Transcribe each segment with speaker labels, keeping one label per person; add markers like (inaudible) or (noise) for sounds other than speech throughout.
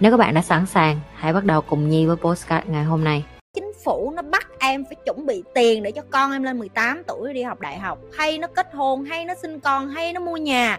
Speaker 1: Nếu các bạn đã sẵn sàng, hãy bắt đầu cùng Nhi với postcard ngày hôm nay.
Speaker 2: chính phủ nó bắt em phải chuẩn bị tiền để cho con em lên 18 tuổi đi học đại học. Hay nó kết hôn hay nó sinh con hay nó mua nhà.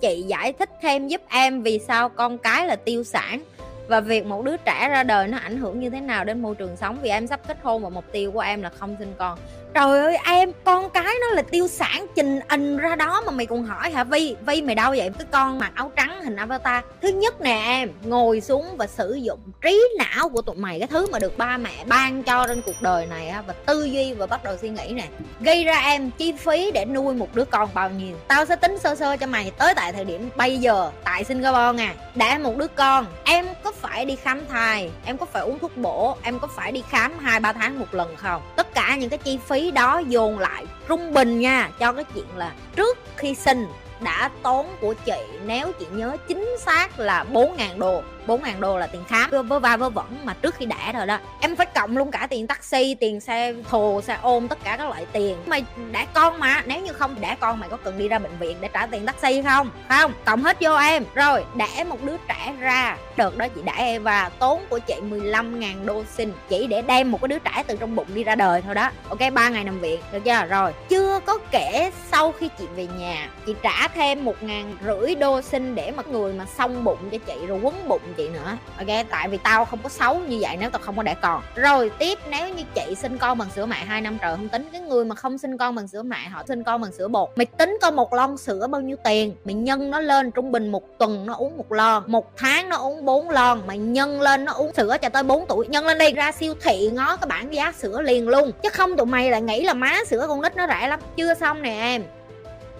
Speaker 2: Chị giải thích thêm giúp em vì sao con cái là tiêu sản và việc một đứa trẻ ra đời nó ảnh hưởng như thế nào đến môi trường sống vì em sắp kết hôn và mục tiêu của em là không sinh con trời ơi, em, con cái nó là tiêu sản trình ình ra đó mà mày còn hỏi hả? Vi vi mày đâu vậy? Cái con mặc áo trắng hình avatar. Thứ nhất nè, em, ngồi xuống và sử dụng trí não của tụi mày, cái thứ mà được ba mẹ ban cho trên cuộc đời này và tư duy và bắt đầu suy nghĩ nè. Gây ra em chi phí để nuôi một đứa con bao nhiêu? Tao sẽ tính sơ sơ cho mày tới tại thời điểm bây giờ, tại singapore nè đã một đứa con, em có phải đi khám thai, em có phải uống thuốc bổ, em có phải đi khám hai, ba tháng một lần không? Tất cả những cái chi phí đó dồn lại, trung bình nha, cho cái chuyện là trước khi sinh đã tốn của chị, nếu chị nhớ chính xác là 4.000 đô. 4.000 đô là tiền khám. Vớ va vớ vẩn mà trước khi đẻ rồi đó, em phải cộng luôn cả tiền taxi, tiền xe thồ xe ôm, tất cả các loại tiền. Mày đẻ con mà, nếu như không đẻ con mày có cần đi ra bệnh viện để trả tiền taxi không? Không, cộng hết vô em. Rồi, đẻ một đứa trẻ ra. Đợt đó chị đẻ và tốn của chị 15.000 đô xin, chỉ để đem một cái đứa trẻ từ trong bụng đi ra đời thôi đó. Ok, ba ngày nằm viện, được chưa? Rồi, chưa có kể sau khi chị về nhà, chị trả thêm một ngàn rưỡi đô xin để mà người mà xong bụng cho chị rồi quấn bụng chị nữa. Ok, tại vì tao không có xấu như vậy nếu tao không có để con. Rồi, tiếp, nếu như chị sinh con bằng sữa mẹ hai năm trời không tính, cái người mà không sinh con bằng sữa mẹ, họ sinh con bằng sữa bột. Mày tính coi một lon sữa bao nhiêu tiền? Mày nhân nó lên trung bình một tuần nó uống một lon, một tháng nó uống bốn lon. Mày nhân lên nó uống sữa cho tới 4 tuổi, nhân lên đi. Ra siêu thị ngó cái bảng giá sữa liền luôn. Chứ không tụi mày lại nghĩ là má sữa con nít nó rẻ lắm. Chưa xong nè em.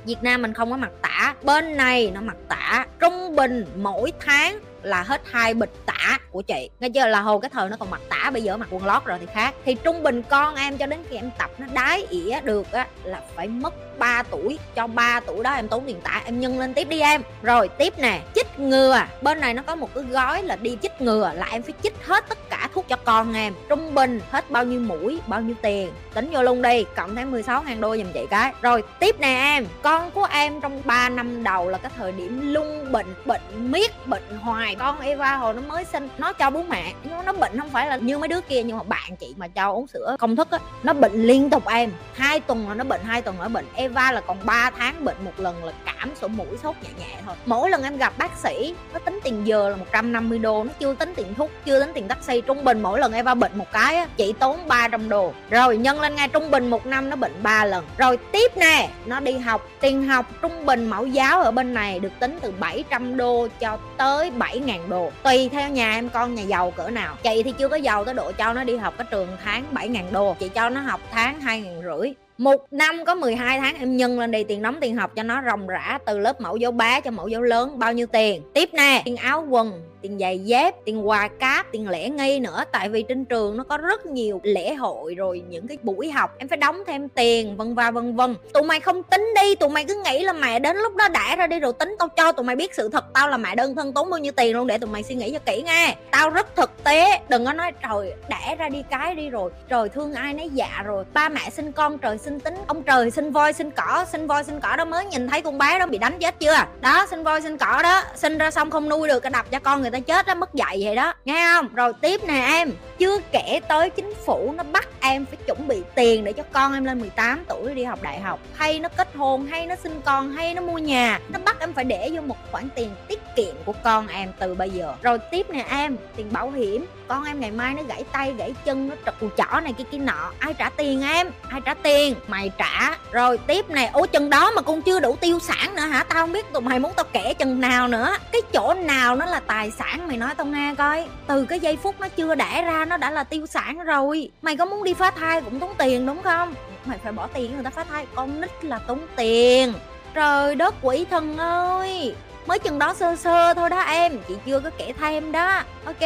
Speaker 2: Việt Nam mình không có mặt tả. Bên này nó mặt tả Trung bình mỗi tháng là hết hai bịch tả của chị. Nghe chưa? Là hồi cái thời nó còn mặc tả, bây giờ mặc quần lót rồi thì khác. Thì trung bình con em cho đến khi em tập nó đái ỉa được á, là phải mất 3 tuổi. Cho 3 tuổi đó em tốn tiền tả em nhân lên tiếp đi em. Rồi, tiếp nè, chích ngừa. Bên này nó có một cái gói là đi chích ngừa, là em phải chích hết tất cả thuốc cho con em. Trung bình hết bao nhiêu mũi, bao nhiêu tiền? Tính vô luôn đi, cộng thêm 16 ngàn đô dùm chị cái. Rồi, tiếp nè em. Con của em trong 3 năm đầu là cái thời điểm lung bệnh bệnh miết, bệnh hoài. Con Eva hồi nó mới sinh, nó cho bú mẹ. Nhưng nó bệnh không phải là như mấy đứa kia, nhưng mà bạn chị mà cho uống sữa công thức á, nó bệnh liên tục em. Hai tuần là nó bệnh, hai tuần là nó bệnh. Eva là còn 3 tháng bệnh một lần là cảm sổ mũi sốt nhẹ nhẹ thôi. Mỗi lần em gặp bác sĩ nó tính tiền giờ là 150 đô nó chưa tính tiền thuốc chưa tính tiền taxi. Trung bình mỗi lần Eva bệnh một cái á, chị tốn 300 đô. Rồi nhân lên ngay trung bình một năm nó bệnh 3 lần. Rồi tiếp nè nó đi học. Tiền học trung bình mẫu giáo ở bên này được tính từ 700 đô cho tới 7.000 đô. Tùy theo nhà em con nhà giàu cỡ nào. Chị thì chưa có giàu tới độ cho nó đi học cái trường tháng 7.000 đô. Chị cho nó học tháng hai ngàn rưỡi một năm có 12 tháng em nhân lên đi, tiền đóng tiền học cho nó ròng rã từ lớp mẫu giáo bé cho mẫu giáo lớn, bao nhiêu tiền? Tiếp nè, tiền áo quần tiền giày dép, tiền quà cáp, tiền lễ nghi nữa. Tại vì trên trường nó có rất nhiều lễ hội rồi những cái buổi học, em phải đóng thêm tiền, vân va, vân vân. Tụi mày không tính đi, tụi mày cứ nghĩ là mẹ đến lúc đó đã ra đi rồi tính tao cho tụi mày biết sự thật. Tao là mẹ đơn thân tốn bao nhiêu tiền luôn để tụi mày suy nghĩ cho kỹ nghe tao rất thực tế, đừng có nói, trời đẻ ra đi cái đi rồi. Trời, thương ai nấy. Dạ rồi. Ba mẹ sinh con, trời sinh tính. Ông trời sinh voi, sinh cỏ, sinh voi, sinh cỏ đó mới nhìn thấy con bé đó bị đánh chết chưa? Đó, sinh voi, sinh cỏ đó. Sinh ra xong không nuôi được, cái đập cho con người ta chết đó mất dạy vậy đó, nghe không? Rồi tiếp nè em, chưa kể tới chính phủ nó bắt em phải chuẩn bị tiền để cho con em lên 18 tuổi đi học đại học. Hay nó kết hôn, hay nó sinh con, hay nó mua nhà. Nó bắt em phải để vô một khoản tiền tiết kiệm của con em từ bây giờ. Rồi tiếp nè em, tiền bảo hiểm. Con em ngày mai nó gãy tay, gãy chân, nó trật chỏ này kia kia nọ. Ai trả tiền em? Ai trả tiền? Mày trả. Rồi tiếp này ủa chừng đó mà con chưa đủ tiêu sản nữa hả? Tao không biết tụi mày muốn tao kể chừng nào nữa. Cái chỗ nào nó là tài sản mày nói tao nghe coi. Từ cái giây phút nó chưa đẻ ra, nó đã là tiêu sản rồi. Mày có muốn đi phá thai cũng tốn tiền, đúng không? Mày phải bỏ tiền người ta phá thai, con nít là tốn tiền. Trời đất quỷ thần ơi! Mới chừng đó sơ sơ thôi đó em, chị chưa có kể thêm đó. Ok,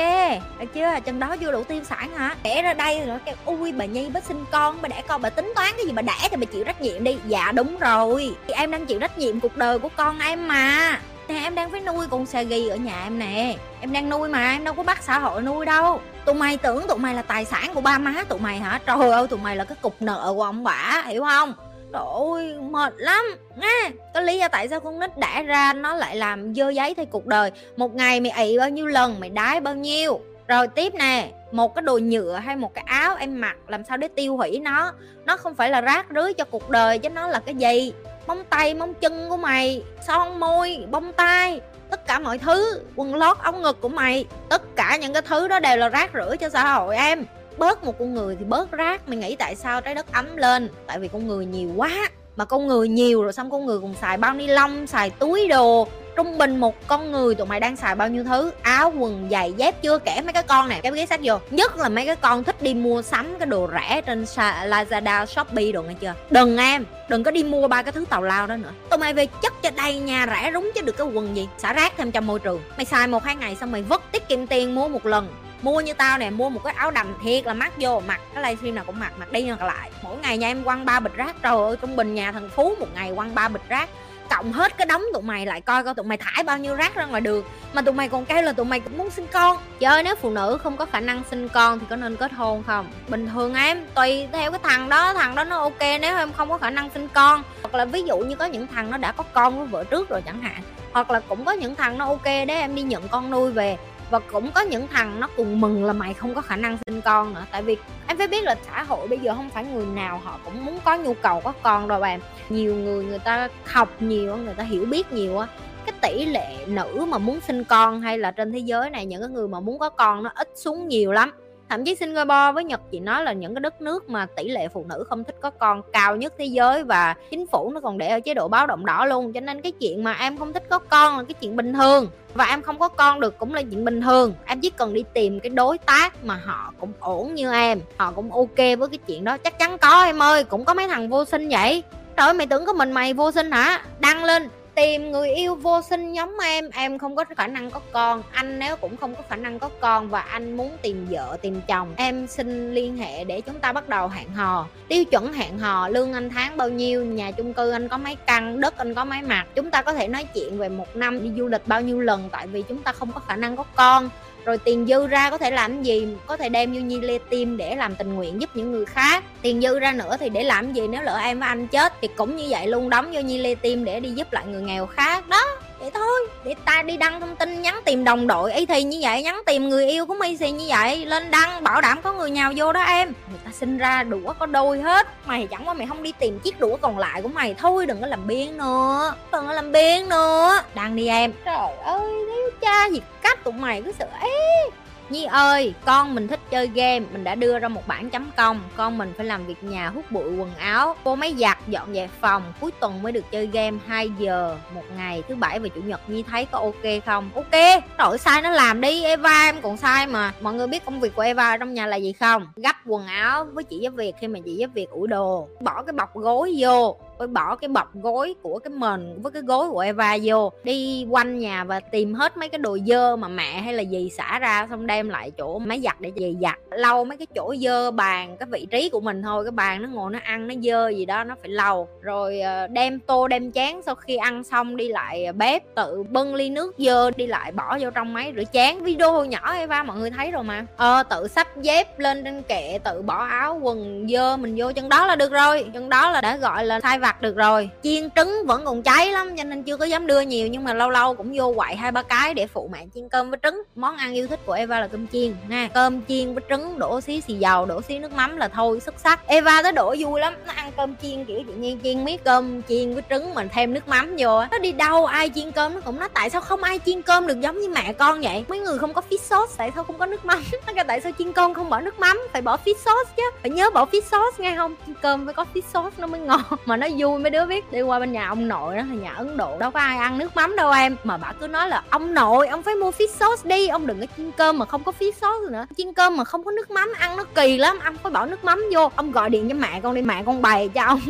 Speaker 2: được chưa? Chừng đó chưa đủ tiêu sản hả? Kể ra đây rồi cái ui, bà nhi, bà sinh con, bà đẻ con bà tính toán cái gì bà đẻ thì bà chịu trách nhiệm đi. Dạ đúng rồi. Thì em đang chịu trách nhiệm cuộc đời của con em mà. Nè, em đang phải nuôi con xà ghi ở nhà em nè. Em đang nuôi mà, em đâu có bắt xã hội nuôi đâu. Tụi mày tưởng tụi mày là tài sản của ba má tụi mày hả? Trời ơi, tụi mày là cái cục nợ của ông bả hiểu không? Trời ơi, mệt lắm Nghe, Cái lý do tại sao con nít đã ra nó lại làm dơ giấy thay cuộc đời. Một ngày mày ị bao nhiêu lần, mày đái bao nhiêu? Rồi tiếp nè Một cái đồ nhựa hay một cái áo em mặc Làm sao để tiêu hủy nó? Nó không phải là rác rưới cho cuộc đời Chứ nó là cái gì? Móng tay, móng chân của mày Son môi, bông tai tất cả mọi thứ quần lót ống ngực của mày tất cả những cái thứ đó đều là rác rưởi cho xã hội em bớt một con người thì bớt rác. Mày nghĩ tại sao trái đất ấm lên? Tại vì con người nhiều quá. Mà con người nhiều rồi xong con người còn xài bao ni lông, xài túi đồ. Trung bình một con người tụi mày đang xài bao nhiêu thứ? Áo, quần, giày, dép, chưa kể mấy cái con này cái ghế sách vô. Nhất là mấy cái con thích đi mua sắm cái đồ rẻ trên lazada, shopee đồ nghe chưa? Đừng em, đừng có đi mua ba cái thứ tào lao đó nữa. Tụi mày về chất cho đây nhà rẻ rúng chứ được cái quần gì? Xả rác thêm trong môi trường. Mày xài một hai ngày xong mày vứt tiết kiệm tiền mua một lần mua như tao nè, mua một cái áo đầm thiệt là mắc vô mặc cái livestream nào cũng mặc mặc đi mặc lại. Mỗi ngày nhà em quăng ba bịch rác, trời ơi, trung bình nhà thằng phú một ngày quăng ba bịch rác. Cộng hết cái đống tụi mày lại coi coi tụi mày thải bao nhiêu rác ra ngoài đường. Mà tụi mày còn kêu là tụi mày cũng muốn sinh con. Chơi, nếu phụ nữ không có khả năng sinh con thì có nên kết hôn không? Bình thường em, tùy theo cái thằng đó thằng đó nó ok. Nếu em không có khả năng sinh con, hoặc là ví dụ như có những thằng nó đã có con với vợ trước rồi chẳng hạn, hoặc là cũng có những thằng nó ok để em đi nhận con nuôi về và cũng có những thằng nó cùng mừng là mày không có khả năng sinh con nữa. Tại vì em phải biết là xã hội bây giờ không phải người nào họ cũng muốn có nhu cầu có con rồi bạn. Nhiều người người ta học nhiều người ta hiểu biết nhiều á. Cái tỷ lệ nữ mà muốn sinh con hay là trên thế giới này, những cái người mà muốn có con nó ít xuống nhiều lắm thậm chí Singapore với Nhật, chị nói là những cái đất nước mà tỷ lệ phụ nữ không thích có con cao nhất thế giới và chính phủ nó còn để ở chế độ báo động đỏ luôn. Cho nên cái chuyện mà em không thích có con là cái chuyện bình thường. Và em không có con được cũng là chuyện bình thường. Em chỉ cần đi tìm cái đối tác mà họ cũng ổn như em, họ cũng ok với cái chuyện đó. Chắc chắn có em ơi, cũng có mấy thằng vô sinh vậy. Trời mày tưởng có mình mày vô sinh hả? Đăng lên tìm người yêu vô sinh giống em em không có khả năng có con. Anh nếu cũng không có khả năng có con và anh muốn tìm vợ, tìm chồng, em xin liên hệ để chúng ta bắt đầu hẹn hò. Tiêu chuẩn hẹn hò, lương anh tháng bao nhiêu, nhà chung cư anh có mấy căn đất anh có mấy mặt chúng ta có thể nói chuyện về một năm đi du lịch bao nhiêu lần, tại vì chúng ta không có khả năng có con rồi tiền dư ra có thể làm gì? Có thể đem vô nhi lê tim để làm tình nguyện giúp những người khác. Tiền dư ra nữa thì để làm gì? Nếu lỡ em với anh chết thì cũng như vậy luôn, đóng vô nhi lê tim để đi giúp lại người nghèo khác, đó vậy thôi, để ta đi đăng thông tin nhắn tìm đồng đội. Y thì như vậy, nhắn tìm người yêu của Macy như vậy, lên đăng, bảo đảm có người nhào vô đó em. Người ta sinh ra đũa có đôi hết. Mày chẳng qua mày không đi tìm chiếc đũa còn lại của mày thôi, đừng có làm biếng nữa. Đừng có làm biếng nữa. Đăng đi em. Trời ơi, nếu cha gì cách tụi mày cứ sợ ế Nhi ơi, con mình thích chơi game, mình đã đưa ra một bản chấm công. Con mình phải làm việc nhà hút bụi quần áo. Cô máy giặt, dọn dẹp phòng Cuối tuần mới được chơi game 2 giờ một ngày Thứ bảy và chủ nhật. Nhi thấy có ok không? Ok, đổi sai nó làm đi. Eva em còn sai mà. Mọi người biết công việc của Eva trong nhà là gì không? Gấp quần áo với chị giúp việc khi mà chị giúp việc ủi đồ. Bỏ cái bọc gối vô phải bỏ cái bọc gối của cái mền với cái gối của Eva vô, đi quanh nhà và tìm hết mấy cái đồ dơ mà mẹ hay là gì xả ra, xong đem lại chỗ máy giặt để về giặt. Lau mấy cái chỗ dơ bàn, cái vị trí của mình thôi, cái bàn nó ngồi nó ăn, nó dơ gì đó, nó phải lau. Rồi ờ, đem tô, đem chén, sau khi ăn xong đi lại bếp, tự bưng ly nước dơ đi lại bỏ vô trong máy rửa chén. Video nhỏ Eva, mọi người thấy rồi mà. Ờ tự sắp dép lên trên kệ, tự bỏ áo quần dơ mình vô, chân đó là được rồi. Chân đó là đã gọi là thay đặt được rồi. Chiên trứng vẫn còn cháy lắm, cho nên chưa có dám đưa nhiều, nhưng mà lâu lâu cũng vô quậy hai ba cái để phụ mẹ chiên cơm với trứng. Món ăn yêu thích của Eva là cơm chiên nha cơm chiên với trứng, đổ xí xì dầu, đổ xí nước mắm là thôi, xuất sắc. Eva tới đổ vui lắm, nó ăn cơm chiên kiểu tự nhiên, chiên miếng cơm chiên với trứng mình thêm nước mắm vô nó đi đâu, ai chiên cơm nó cũng nói, tại sao không ai chiên cơm được giống như mẹ con vậy? Mấy người không có fish sauce, tại sao không có nước mắm? Nó kêu, tại sao chiên cơm không bỏ nước mắm? Phải bỏ fish sauce chứ. Phải nhớ bỏ fish sauce nghe không? Chiên cơm phải có fish sauce nó mới ngon. Mà nó vui mấy đứa biết đi qua bên nhà ông nội đó là nhà ấn độ, đâu có ai ăn nước mắm đâu em. Mà bà cứ nói là, ông nội, ông phải mua fish sauce đi, ông đừng có chiên cơm mà không có fish sauce nữa. Chiên cơm mà không có nước mắm, ăn nó kỳ lắm ông phải bỏ nước mắm vô. Ông gọi điện cho mẹ con đi, mẹ con bày cho ông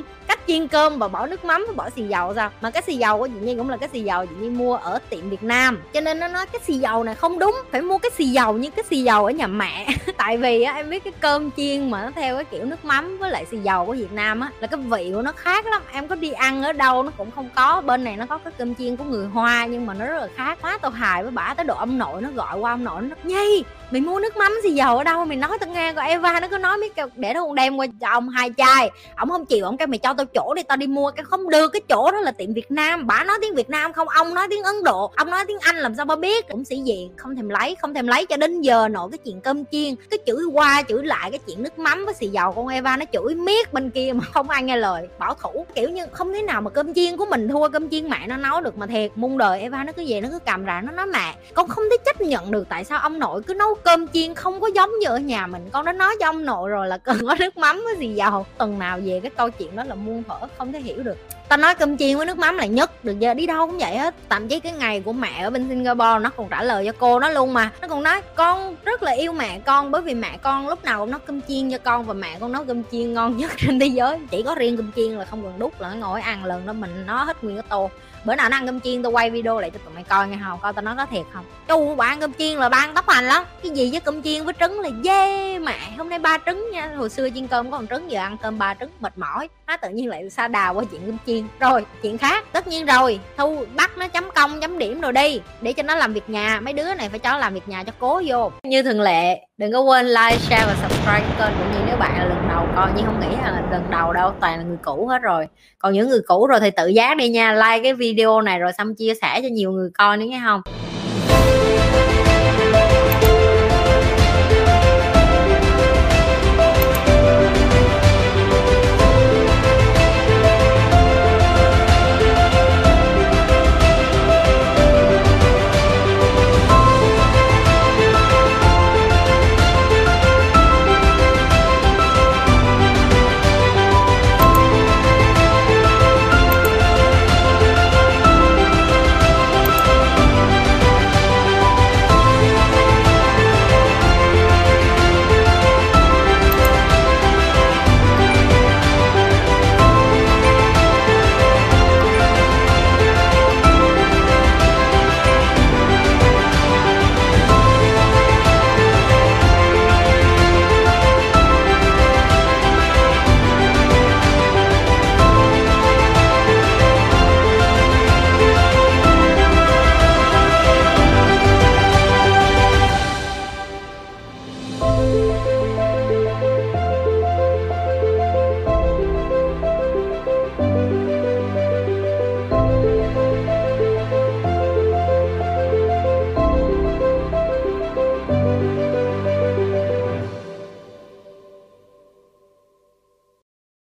Speaker 2: chiên cơm và bỏ nước mắm và bỏ xì dầu sao? Mà cái xì dầu của chị nhi cũng là cái xì dầu chị nhi mua ở tiệm việt nam. Cho nên nó nói cái xì dầu này không đúng, phải mua cái xì dầu như cái xì dầu ở nhà mẹ. (laughs) Tại vì á, em biết cái cơm chiên mà nó theo cái kiểu nước mắm với lại xì dầu của việt nam á, là cái vị của nó khác lắm. Em có đi ăn ở đâu nó cũng không có. Bên này nó có cái cơm chiên của người hoa nhưng mà nó rất là khác. Quá tao hài với bả, tới độ ông nội nó gọi qua ông nội nó, nhi mày mua nước mắm gì dầu ở đâu? Mày nói tao nghe coi. Eva nó cứ nói biết để nó con đem qua cho ông hai chai. Ông không chịu, ông kêu mày cho tao chỗ đi, tao đi mua cái không được, cái chỗ đó là tiệm việt nam. Bà nói tiếng việt nam không, ông nói tiếng ấn độ, ông nói tiếng anh, làm sao ba biết? Cũng sĩ diện, không thèm lấy, không thèm lấy cho đến giờ nổi cái chuyện cơm chiên, cái chửi qua, chửi lại cái chuyện nước mắm với xì dầu. Con eva nó chửi miết bên kia mà không ai nghe lời. Bảo thủ, kiểu như không thế nào mà cơm chiên của mình thua cơm chiên mẹ nó nấu được mà thiệt. Muôn đời eva nó cứ về nó cứ cầm ra, nó nói mẹ, con không thể chấp nhận được tại sao ông nội cứ nấu cơm chiên không có giống như ở nhà mình. Con đã nói với ông nội rồi là cần có nước mắm cái gì dầu. Tuần nào về cái câu chuyện đó là muôn thuở, không thể hiểu được tao nói cơm chiên với nước mắm là nhất, được giờ đi đâu cũng vậy hết. Thậm chí cái ngày của mẹ ở bên singapore nó còn trả lời cho cô nó luôn mà. Nó còn nói, con rất là yêu mẹ con, bởi vì mẹ con lúc nào cũng nấu cơm chiên cho con và mẹ con nấu cơm chiên ngon (laughs) nhất trên thế giới. Chỉ có riêng cơm chiên là không cần đút, là nó ngồi ăn lần đó, mình nó hết nguyên cái tô. Bữa nào nó ăn cơm chiên tao quay video lại cho tụi mày coi nghe không? Coi tao nói có thiệt không? Chu bà ăn cơm chiên là ba ăn tóc hành lắm. Cái gì với cơm chiên với trứng là dê mẹ. Hôm nay ba trứng nha. Hồi xưa chiên cơm có còn trứng, giờ ăn cơm ba trứng, mệt mỏi. Nó tự nhiên lại xa đà qua chuyện cơm chiên rồi, chuyện khác, tất nhiên rồi. Thu bắt nó chấm công, chấm điểm rồi đi, để cho nó làm việc nhà. Mấy đứa này phải cho nó làm việc nhà cho cố vô. Như thường lệ, đừng có quên like, share và subscribe kênh của nhi. Nếu bạn là lần đầu coi nhưng không nghĩ là lần đầu đâu, toàn là người cũ hết rồi. Còn những người cũ rồi thì tự giác đi nha. Like cái video này rồi xong chia sẻ cho nhiều người coi nữa nghe không?